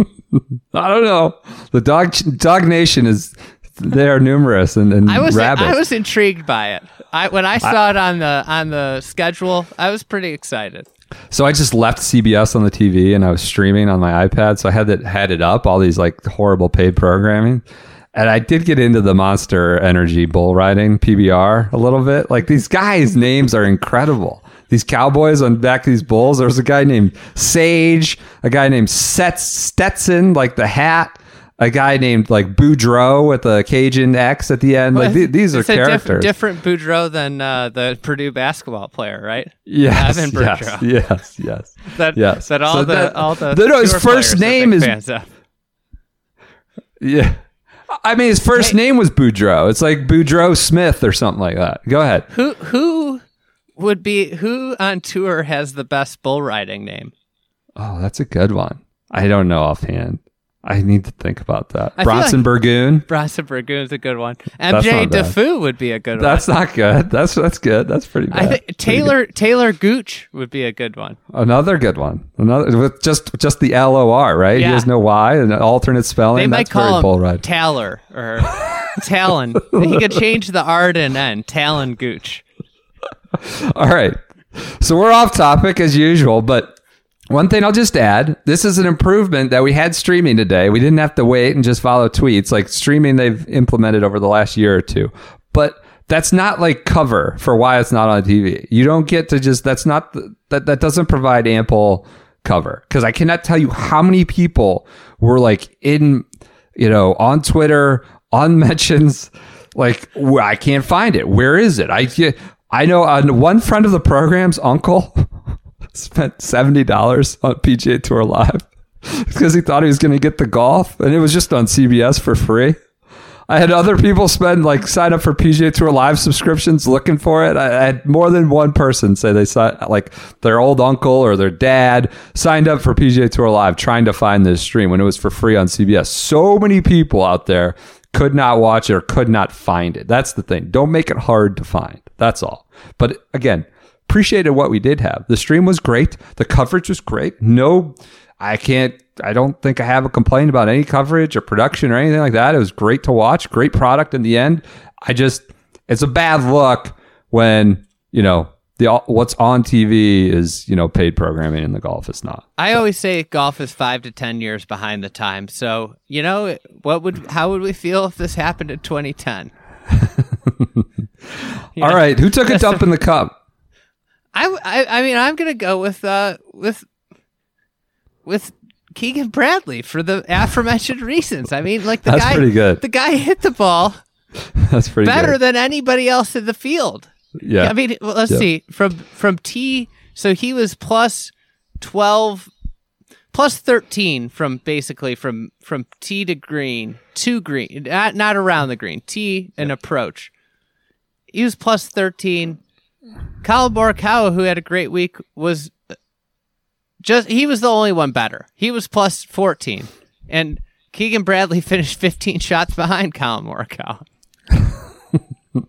I don't know. The dog dog nation is they are numerous and, and I was rabid. I was intrigued by it. I when I saw it on the on the schedule, I was pretty excited. So I just left CBS on the TV and I was streaming on my iPad. So I had it had it up, all these like horrible paid programming. And I did get into the Monster Energy bull riding PBR a little bit. Like these guys' names are incredible. These cowboys on back of these bulls. There was a guy named Sage, a guy named Set Stetson, like the hat, a guy named like Boudreaux with a Cajun X at the end. Like th- these are a diff- characters. different Boudreaux than uh, the Purdue basketball player, right? Yes, Evan yes, Boudreaux. yes, yes. [laughs] That Yes. that all So the that- all the no, his first name is-. Yeah. I mean, his first name was Boudreaux. It's like Boudreaux Smith or something like that. Go ahead. who who would be who on tour has the best bull riding name? Oh, that's a good one. I don't know offhand. I need to think about that. I Bronson like- Burgoon. Bronson Burgoon's a good one. That's MJ. Daffue would be a good one. That's not good. That's that's good. That's pretty bad. I think Taylor Taylor Gooch would be a good one. Another good one. Another with just just the L O R, right? He has no Y and an alternate spelling. They might that's very call bull him ride. Taylor or [laughs] Talon. he could change the R to an N. Talon Gooch. [laughs] All right. So we're off topic as usual, but one thing I'll just add this is an improvement that we had streaming today. We didn't have to wait and just follow tweets. Like streaming, they've implemented over the last year or two. But that's not like cover for why it's not on TV. You don't get to just, that's not, that, that doesn't provide ample cover. Cause I cannot tell you how many people were like in, you know, on Twitter, on [laughs] mentions, like "Wh- I can't find it. Where is it? I I know on one friend of the program's uncle spent seventy dollars on PGA Tour Live [laughs] because he thought he was going to get the golf, and it was just on CBS for free. I had other people spend like sign up for PGA Tour Live subscriptions looking for it. I, I had more than one person say they saw like their old uncle or their dad signed up for PGA Tour Live trying to find this stream when it was for free on CBS. So many people out there could not watch it or could not find it. That's the thing. Don't make it hard to find. That's all. But again, appreciated what we did have. The stream was great. The coverage was great. No, I can't, I don't think I have a complaint about any coverage or production or anything like that. It was great to watch, great product in the end. I just, it's a bad look when, you know, the, what's on TV is, you know, paid programming and the golf is not. I always say golf is five to ten years behind the time. So you know, what would how would we feel if this happened in 2010? [laughs] All right. Who took a dump in the cup? I, I I mean I'm gonna go with uh with with Keegan Bradley for the aforementioned reasons. I mean, like the That's guy, pretty good. The guy hit the ball [laughs] That's pretty better good. than anybody else in the field. Yeah. I mean, well, let's Yeah. see from from tee. So he was plus twelve, plus thirteen from basically from from tee to green to green, not not around the green. Tee and approach. He was plus thirteen. Collin Morikawa, who had a great week, was just he was the only one better. He was plus fourteen, and Keegan Bradley [laughs] finished fifteen shots behind Collin Morikawa. [laughs]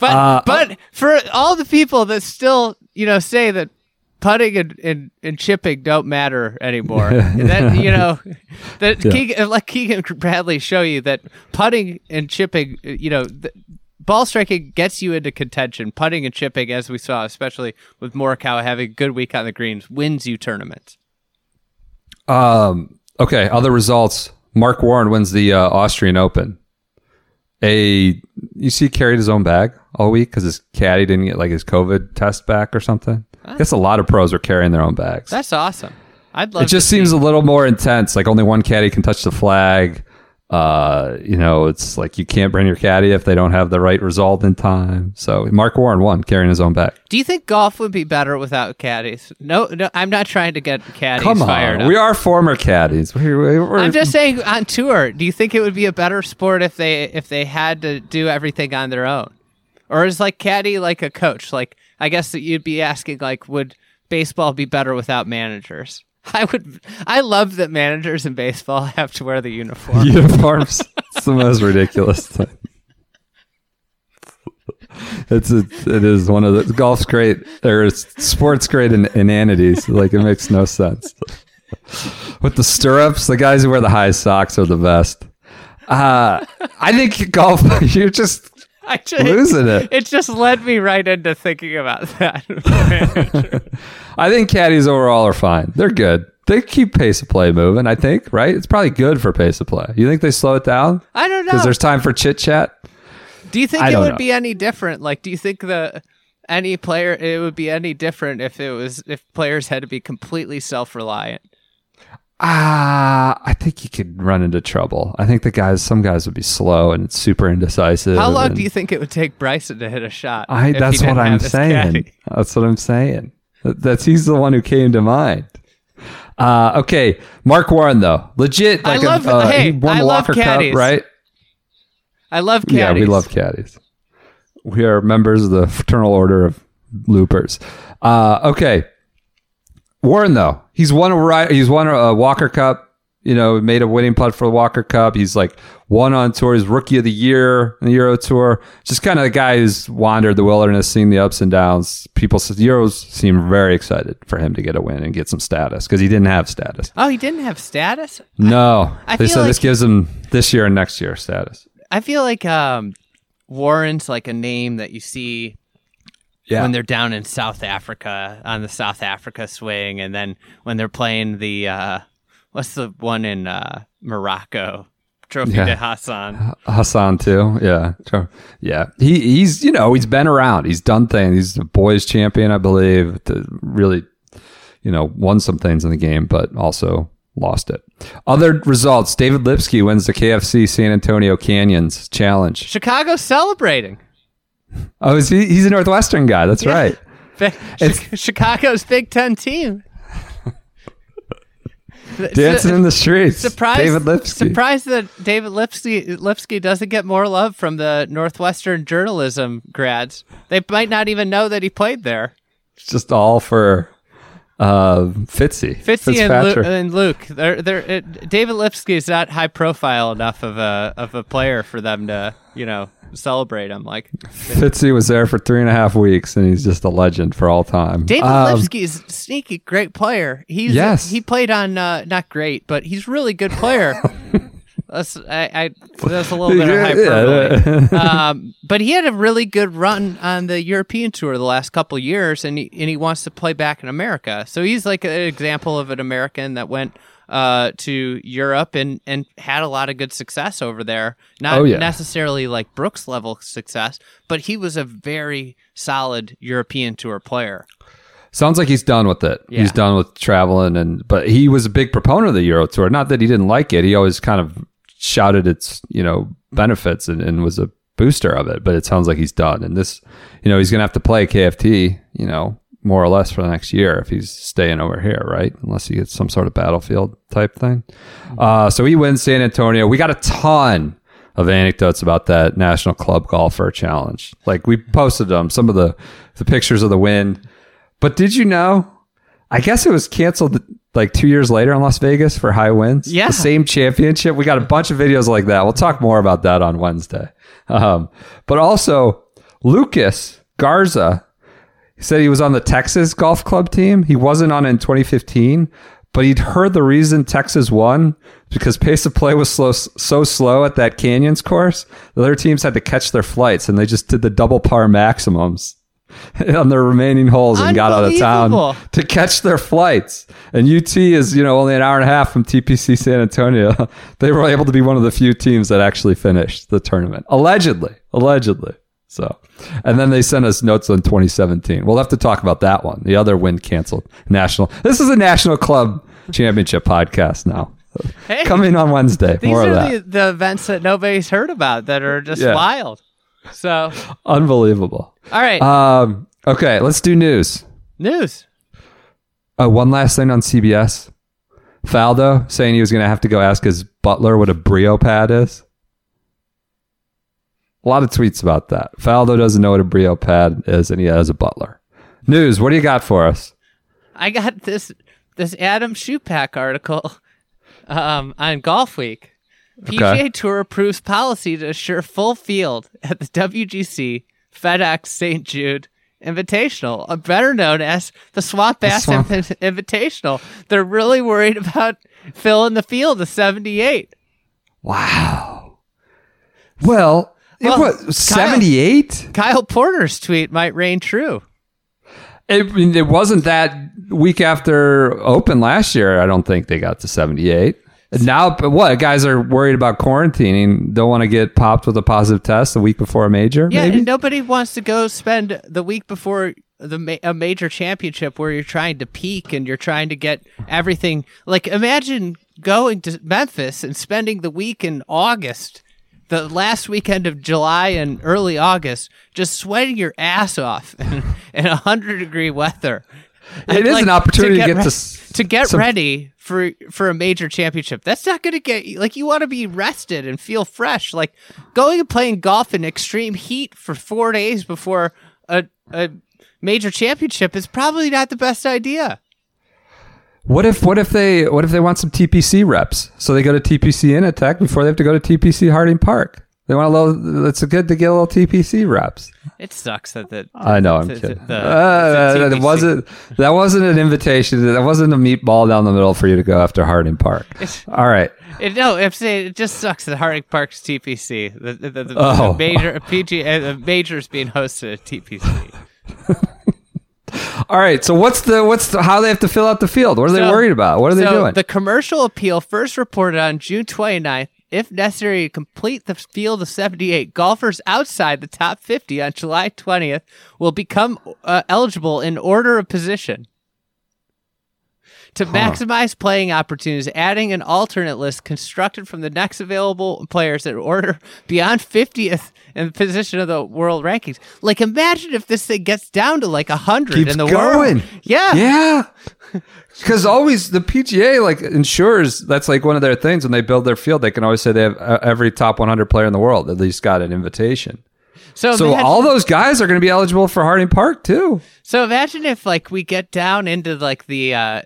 But Uh, but for all the people that still you know say that putting and, and, and chipping don't matter anymore, [laughs] that you know that Yeah. Keegan, let Keegan Bradley show you that putting and chipping, you know. th- Ball striking gets you into contention. Putting and chipping, as we saw, especially with Morikawa having a good week on the greens, wins you tournaments. Um, okay, other results. Marc Warren wins the uh, Austrian Open. A you see, he carried his own bag all week because his caddy didn't get like his COVID test back or something. I guess a lot of pros are carrying their own bags. That's awesome. I'd love. It just to see- seems a little more intense. Like only one caddy can touch the flag. Uh, you know, it's like you can't bring your caddy if they don't have the right result in time. So Marc Warren won carrying his own bag. Do you think golf would be better without caddies? No, no I'm not trying to get caddies Come fired on, we are former caddies. We're, we're, I'm just saying on tour, do you think it would be a better sport if they if they had to do everything on their own? Or is like caddy like a coach? Like I guess that you'd be asking like would baseball be better without managers? [laughs] I would I love that managers in baseball [laughs] have to wear the uniform. [laughs] uniforms. it's the most ridiculous thing. It's a, it is one of the golf's great or sports great in inanities. Like it makes no sense. With the stirrups, the guys who wear the high socks are the best. Uh, I think golf. You're just I just, losing it. It just led me right into thinking about that. [laughs] [laughs] I think caddies overall are fine. They're good. They keep pace of play moving. I think right. It's probably good for pace of play. You think they slow it down I don't know. because there's time for chit chat? Do you think I it would know. be any different? Like, do you think the any player it would be any different if it was if players had to be completely self reliant? Ah, I think you could run into trouble. I think the guys, some guys would be slow and super indecisive. How long do you think it would take Bryson to hit a shot? I, that's what I'm saying. That's what I'm saying. That's he's the one who came to mind. Uh, okay, Marc Warren though, legit. I Like love- a, uh, hey, he won I love Walker caddies. Cup, right? I love caddies. Yeah, we love caddies. We are members of the Fraternal Order of Loopers. Uh, okay, Warren though he's won a he's won a Walker Cup. You know, made a winning putt for the Walker Cup. He's like won on tour. He's rookie of the year in the Euro Tour. Just kind of the guy who's wandered the wilderness, seen the ups and downs. People, the Euros seem very excited for him to get a win and get some status because he didn't have status. Oh, he didn't have status. No, I they feel said this gives him this year and next year status. I feel like um, Warren's like a name that you see Yeah, when they're down in South Africa on the South Africa swing, and then when they're playing the uh, what's the one in uh, Morocco Trophy Yeah. de Hassan. Hassan too. Yeah, yeah. He he's you know he's been around. He's done things. He's a boys champion, I believe. To really, you know, won some things in the game, but also lost it. Other results: David Lipsky wins the KFT San Antonio Canyons Challenge. Chicago celebrating. Oh, is he? He's a Northwestern guy. That's right. [laughs] [laughs] It's, Chicago's Big Ten team. [laughs] Dancing in the streets. Surprised, David Lipsky. surprised that David Lipsky Lipsky doesn't get more love from the Northwestern journalism grads. They might not even know that he played there. It's just all for uh, Fitzy. Fitzy and, Lu- and Luke, they're, they're, it, David Lipsky is not high profile enough of a of a player for them to you know celebrate him. Like Fitzy was there for three and a half weeks, and he's just a legend for all time. David Um, Lipsky is a sneaky great player. He's Yes. he played on uh, not great, but he's a really good player. [laughs] that's I, I [laughs] that's a little bit of Yeah, hyperbole. um, but he had a really good run on the European tour the last couple of years, and he and he wants to play back in America. So he's like an example of an American that went uh, to Europe and and had a lot of good success over there. Not Oh, yeah. necessarily like Brooks level success, but he was a very solid European tour player. Sounds like he's done with it. Yeah. He's done with traveling, and but he was a big proponent of the Euro Tour. Not that he didn't like it; he always kind of shouted its you know benefits and, and was a booster of it. But it sounds like he's done, and this, you know, he's going to have to play KFT, you know, more or less for the next year if he's staying over here, right? Unless he gets some sort of battlefield type thing. Uh, so he wins San Antonio. We got a ton of anecdotes about that National Club Golfer Challenge. Like we posted them, some of the the pictures of the win. But did you know? I guess it was canceled like two years later in Las Vegas for high winds. Yeah. the same championship. We got a bunch of videos like that. We'll talk more about that on Wednesday. Um, but also, Lucas Garza said he was on the Texas golf club team. He wasn't on in 2015, but he'd heard the reason Texas won because pace of play was slow, so slow at that Canyons course. The other teams had to catch their flights, and they just did the double par maximums [laughs] on their remaining holes and got out of town to catch their flights. And UT is, you know, only an hour and a half from TPC San Antonio. [laughs] they were able to be one of the few teams that actually finished the tournament. Allegedly. Allegedly. So, and then they sent us notes on 2017. We'll have to talk about that one. The other win canceled. National. This is a national club championship podcast now. Hey, Coming on Wednesday. these More of are that. the, the events that nobody's heard about that are just Yeah. wild. So, Unbelievable. all right, Um, okay, let's do news. news. Uh, one last thing on CBS. Faldo saying he was going to have to go ask his butler what a Brio pad is. A lot of tweets about that. Faldo doesn't know what a Brio pad is, and he has a butler. News. What do you got for us? I got this this Adam Schupak article um, on Golf Week. PGA Okay. Tour approves policy to assure full field at the WGC FedEx St. Jude Invitational, uh, better known as the Swamp Ass Swamp- Invitational. They're really worried about filling the field of 78. Wow. Well, Well, it was Kyle- 78? Kyle Porter's tweet might reign true. It, it wasn't that week after Open last year. I don't think they got to 78. Now, what? Guys are worried about quarantining, don't want to get popped with a positive test the week before a major, Yeah, maybe? and nobody wants to go spend the week before the ma- a major championship where you're trying to peak and you're trying to get everything. Like, imagine going to Memphis and spending the week in August, the last weekend of July and early August, just sweating your ass off in, [laughs] in a hundred degree weather. It is an opportunity to get get re- to to get some- ready for for a major championship. That's not going to get you like you want to be rested and feel fresh. Like going and playing golf in extreme heat for four days before a a major championship is probably not the best idea. What if what if they what if they want some TPC reps? So they go to TPC in attack before they have to go to TPC Harding Park. They want a little. It's good to get a little TPC reps. It sucks that that. I know. I'm the- kidding. the- Uh, that wasn't that wasn't an invitation. That wasn't a meatball down the middle for you to go after Harding Park. All right. It, no, I'm saying it just sucks that Harding Park's TPC, the, the, the, Oh. major PGA, the majors being hosted at TPC. [laughs] All right. So what's the what's the, how they have to fill out the field? What are they worried about? What are they doing? The commercial appeal first reported on June 29th. If necessary to complete the field of 78, golfers outside the top 50 on July 20th will become uh, eligible in order of position. To maximize playing opportunities, adding an alternate list constructed from the next available players in order beyond 50th in the position of the world rankings. Like, imagine if this thing gets down to like 100 Keeps in the going. world. Yeah. yeah. [laughs] Because always the PGA like ensures that's like one of their things when they build their field. They can always say they have uh, every top 100 player in the world at least got an invitation. So, So imagine- all those guys are going to be eligible for Harding Park too. So imagine if like we get down into like the uh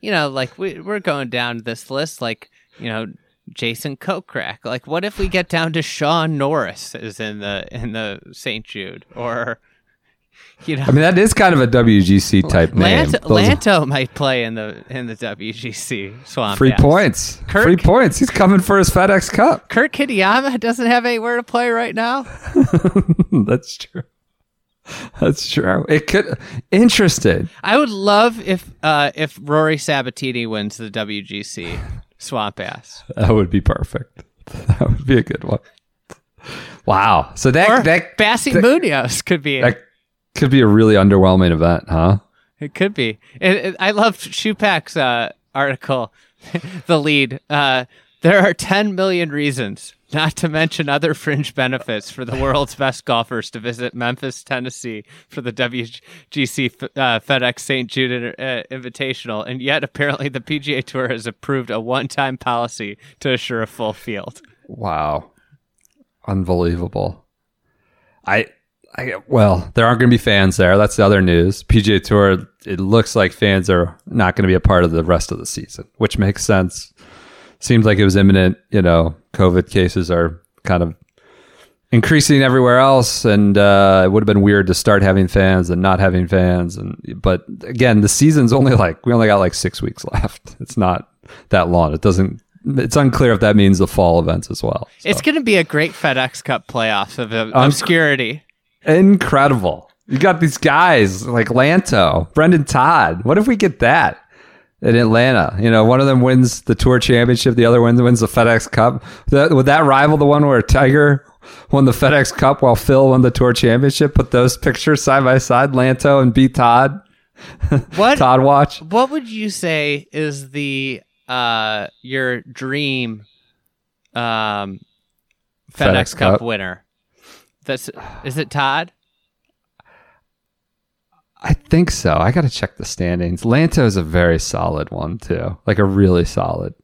you know like we we're going down this list like you know Jason Kokrak like what if we get down to Shaun Norris is in the in the St Jude or you know I mean, that is kind of a WGC type name. Lanto, are might play in the in the WGC Swamp free Bass. points. Kirk- Free points. He's coming for his FedEx Cup. Kurt Kitayama doesn't have anywhere to play right now. [laughs] That's true. [laughs] That's true. It could interesting. I would love if uh if Rory Sabatini wins the WGC Swamp Ass. That would be perfect. [laughs] That would be a good one. Wow. So that Or that Bassi that- Munoz could be that could be a really underwhelming event, huh? It could be. It, it, I love Schupak's uh, article, [laughs] the lead. Uh, there are 10 million reasons, not to mention other fringe benefits, for the world's best golfers to visit Memphis, Tennessee for the WGC uh, FedEx St. Jude uh, Invitational. And yet, apparently, the PGA Tour has approved a one time policy to assure a full field. Wow. Unbelievable. I I well, there aren't going to be fans there. That's the other news. PGA Tour it looks like fans are not going to be a part of the rest of the season, which makes sense. Seems like it was imminent, you know, COVID cases are kind of increasing everywhere else and uh, it would have been weird to start having fans and not having fans and but again the season's only like we only got like six weeks [laughs] left. It's not that long. It doesn't it's unclear if that means the fall events as well So, It's going to be a great FedEx Cup playoffs of uh, obscurity. incredible. You got these guys like lanto brendon todd. What if we get that in Atlanta, you know, one of them wins the Tour Championship, the other one wins the FedEx Cup. That, would that rival the one where Tiger won the FedEx Cup while Phil won the Tour Championship? Put those pictures side by side, Lanto and B Todd. [laughs] What? Todd watch. What would you say is the uh, your dream um, FedEx FedEx, Cup. Cup. winner? That's is it Todd? I think so. I got to check the standings. Lanto is a very solid one too, like a really solid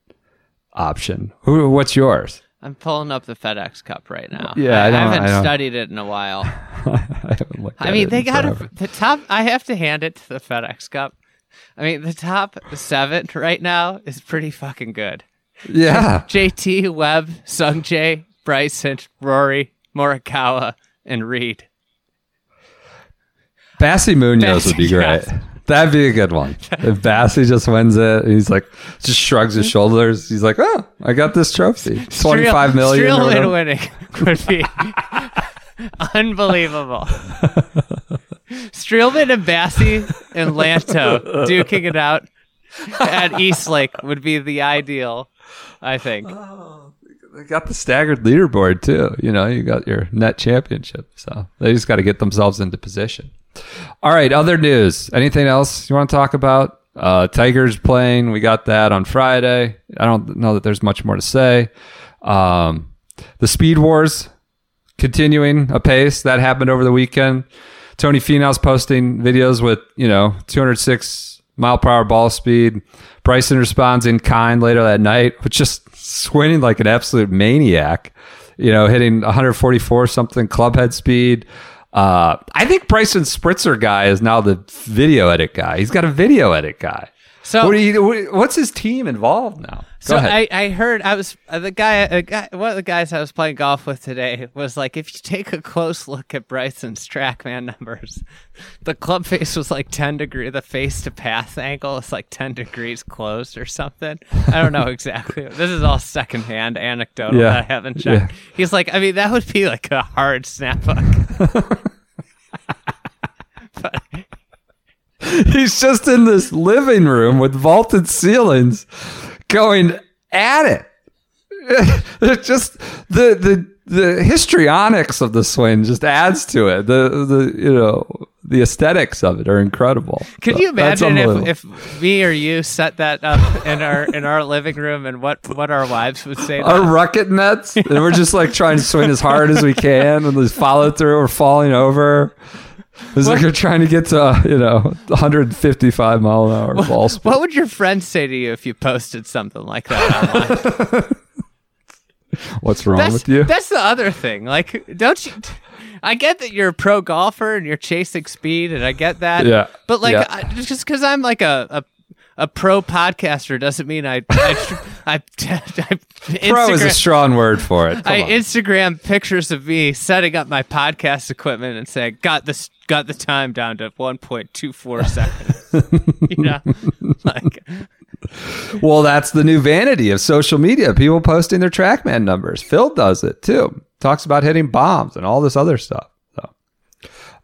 option. Who? What's yours? I'm pulling up the FedEx Cup right now. Yeah, I I, haven't I studied it in a while. [laughs] I haven't looked. I mean, they got a, the top. I have to hand it to the FedEx Cup. I mean, the top seven right now is pretty fucking good. Yeah, JT, Webb, Sungjae, Bryson, Rory, Morikawa, and Reed. Bassy Munoz would be great. yes. That'd be a good one. If Bassy just wins it, he's like, just shrugs his shoulders. He's like, oh, I got this trophy. 25 million. or Streelman winning [laughs] would be [laughs] unbelievable. Streelman and Bassy and Lanto duking it out at Eastlake would be the ideal, I think. Oh, they got the staggered leaderboard too. You know, you got your net championship. So they just got to get themselves into position. All right, other news. Anything else you want to talk about? Uh, Tigers playing. We got that on Friday. I don't know that there's much more to say. Um, the Speed Wars continuing apace. That happened over the weekend. Tony Finau's posting videos with, you know, 206 mile per hour ball speed. Bryson responds in kind later that night, with just swinging like an absolute maniac, you know, hitting 144 something club head speed. Uh, I think Bryson Spritzer guy is now the video edit guy. He's got a video edit guy. So What you, what's his team involved now? Go So ahead. I, I heard I was uh, the guy, a guy one of the guys I was playing golf with today was like if you take a close look at Bryson's TrackMan numbers, [laughs] the club face was like ten degree the face to path angle is like ten degrees closed or something. I don't know [laughs] exactly. this is all secondhand anecdotal Yeah. that I haven't checked. Yeah. He's like, I mean that would be like a hard snap hook. [laughs] but [laughs] He's just in this living room with vaulted ceilings going at it. [laughs] It just the the the histrionics of the swing just adds to it. The the you know the aesthetics of it are incredible. Can So you imagine if, if me or you set that up in our in our living room and what what our wives would say? our rocket nets and we're just like trying to swing as hard as we can and just follow through or falling over. It's like you're trying to get to uh, you know 155 mile an hour ball speed. What would your friends say to you if you posted something like that online? [laughs] What's wrong that's, with you? that's the other thing. Like, don't you? I get that you're a pro golfer and you're chasing speed, and I get that. Yeah. But like, Yeah. I, just because I'm like a, a a pro podcaster doesn't mean I I I, I, Pro is a strong word for it. Come I on. Instagram pictures of me setting up my podcast equipment and saying, "Got this, got the time down to 1.24 [laughs] seconds." you know, like Well, that's the new vanity of social media. People posting their TrackMan numbers. Phil does it too. Talks about hitting bombs and all this other stuff.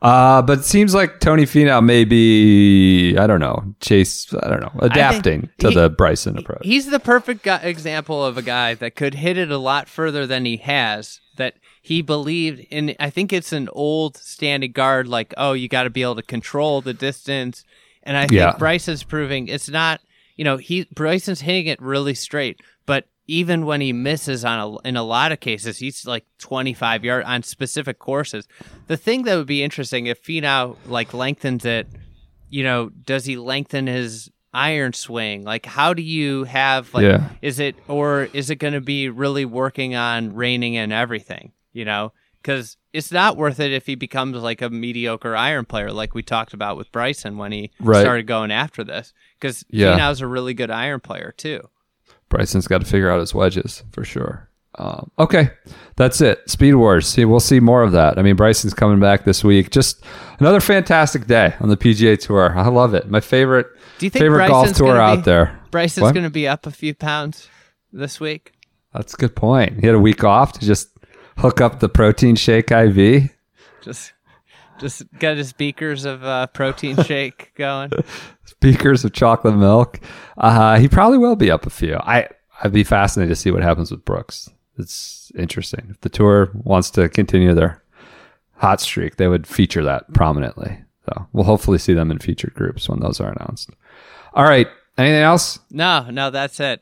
Uh, but it seems like Tony Finau may be, I don't know, Chase, I don't know, adapting to he- the Bryson approach. he's the perfect guy, example of a guy that could hit it a lot further than he has. That he believed in. I think it's an old standing guard, like, oh, you got to be able to control the distance. And I think Yeah. Bryson's proving it's not. You know, he Bryson's hitting it really straight, even when he misses on a, in a lot of cases, he's like 25 yard on specific courses. The thing that would be interesting if Finau like lengthens it you know, does he lengthen his iron swing? Like, how do you have like, Yeah. is it or is it going to be really working on reining in everything? You know, because it's not worth it if he becomes like a mediocre iron player, like we talked about with Bryson when he Right. started going after this. Because Yeah. Finau's a really good iron player too. Bryson's got to figure out his wedges for sure. Um, okay, that's it. Speed Wars. See, we'll see more of that. I mean, Bryson's coming back this week. Just another fantastic day on the PGA Tour. I love it. My favorite, Do you think favorite golf Bryson's tour gonna out there. Bryson's going to be up a few pounds this week. That's a good point. He had a week off to just hook up the protein shake IV. Just, just got his beakers of uh, protein [laughs] shake going. Beakers of chocolate milk. Uh, he probably will be up a few. I I'd be fascinated to see what happens with Brooks. It's interesting. If the tour wants to continue their hot streak, they would feature that prominently. So we'll hopefully see them in featured groups when those are announced. All right. Anything else? No, no, that's it.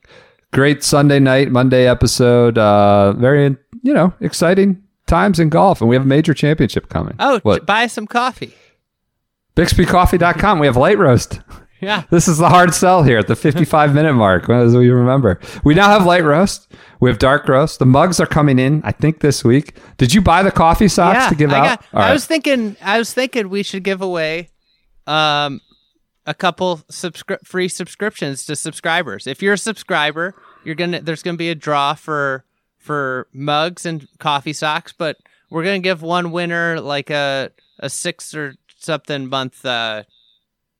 Great Sunday night, Monday episode. Uh, very, you know, exciting times in golf, and we have a major championship coming. Oh, what? buy some coffee. BixbyCoffee.com. We have light roast. [laughs] Yeah. This is the hard sell here at the 55 minute [laughs] mark, as we remember. We now have light roast. We have dark roast. The mugs are coming in, I think, this week. Did you buy the coffee socks yeah, to give I out? got- I right. was thinking. I was thinking we should give away, um, a couple subscri- free subscriptions to subscribers. If you're a subscriber, you're gonna there's gonna be a draw for for mugs and coffee socks, but we're gonna give one winner like a a six or something month uh,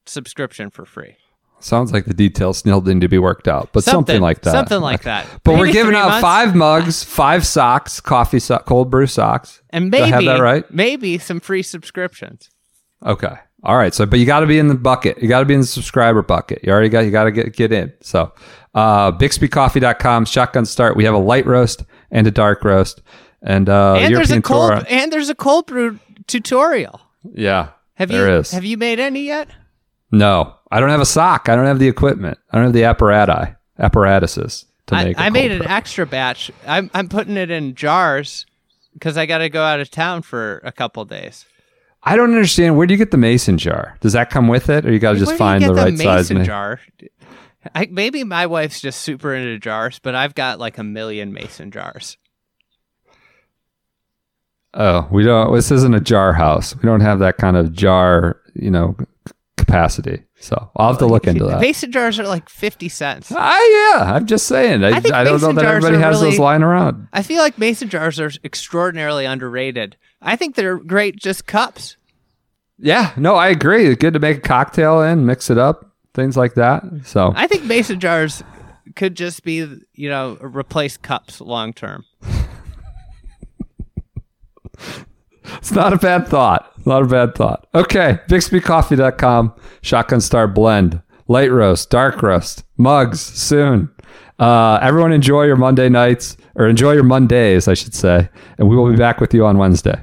subscription for free. Sounds like the details still need to be worked out, but something, like that. Something like that. [laughs] But we're giving out months. five mugs, five socks, coffee so- cold brew socks. and maybe have that right? maybe some free subscriptions. Okay. All right. So, but you got to be in the bucket. You got to be in the subscriber bucket. You already got, you got to get, get in. So, uh, BixbyCoffee.com, shotgun start. We have a light roast and a dark roast. And, uh, and there's a cold and there's a cold brew tutorial. Yeah. Have there you is. have you made any yet? No, I don't have a sock. I don't have the equipment. I don't have the apparati, apparatuses to I, make. I made cold an brew. extra batch. I'm I'm putting it in jars because I got to go out of town for a couple days. I don't understand. Where do you get the mason jar? Does that come with it, or you got to just find the get right size? mason ma- jar? I, maybe my wife's just super into jars, but I've got like a million mason jars. Oh, we don't. This isn't a jar house. We don't have that kind of jar, you know, capacity. So I'll have to look into [laughs] that. Mason jars are like fifty cents. Ah, yeah. I'm just saying. I, I I don't know that everybody has those lying around. I feel like mason jars are extraordinarily underrated. I think they're great just cups. Yeah. No, I agree. It's good to make a cocktail in, mix it up, things like that. So I think mason jars could just be, you know, replace cups long term. [laughs] It's not a bad thought. Not a bad thought. Okay. BixbyCoffee.com, Shotgun Star Blend, Light Roast, Dark Roast, mugs soon. Uh, everyone enjoy your Monday nights, or enjoy your Mondays, I should say. And we will be back with you on Wednesday.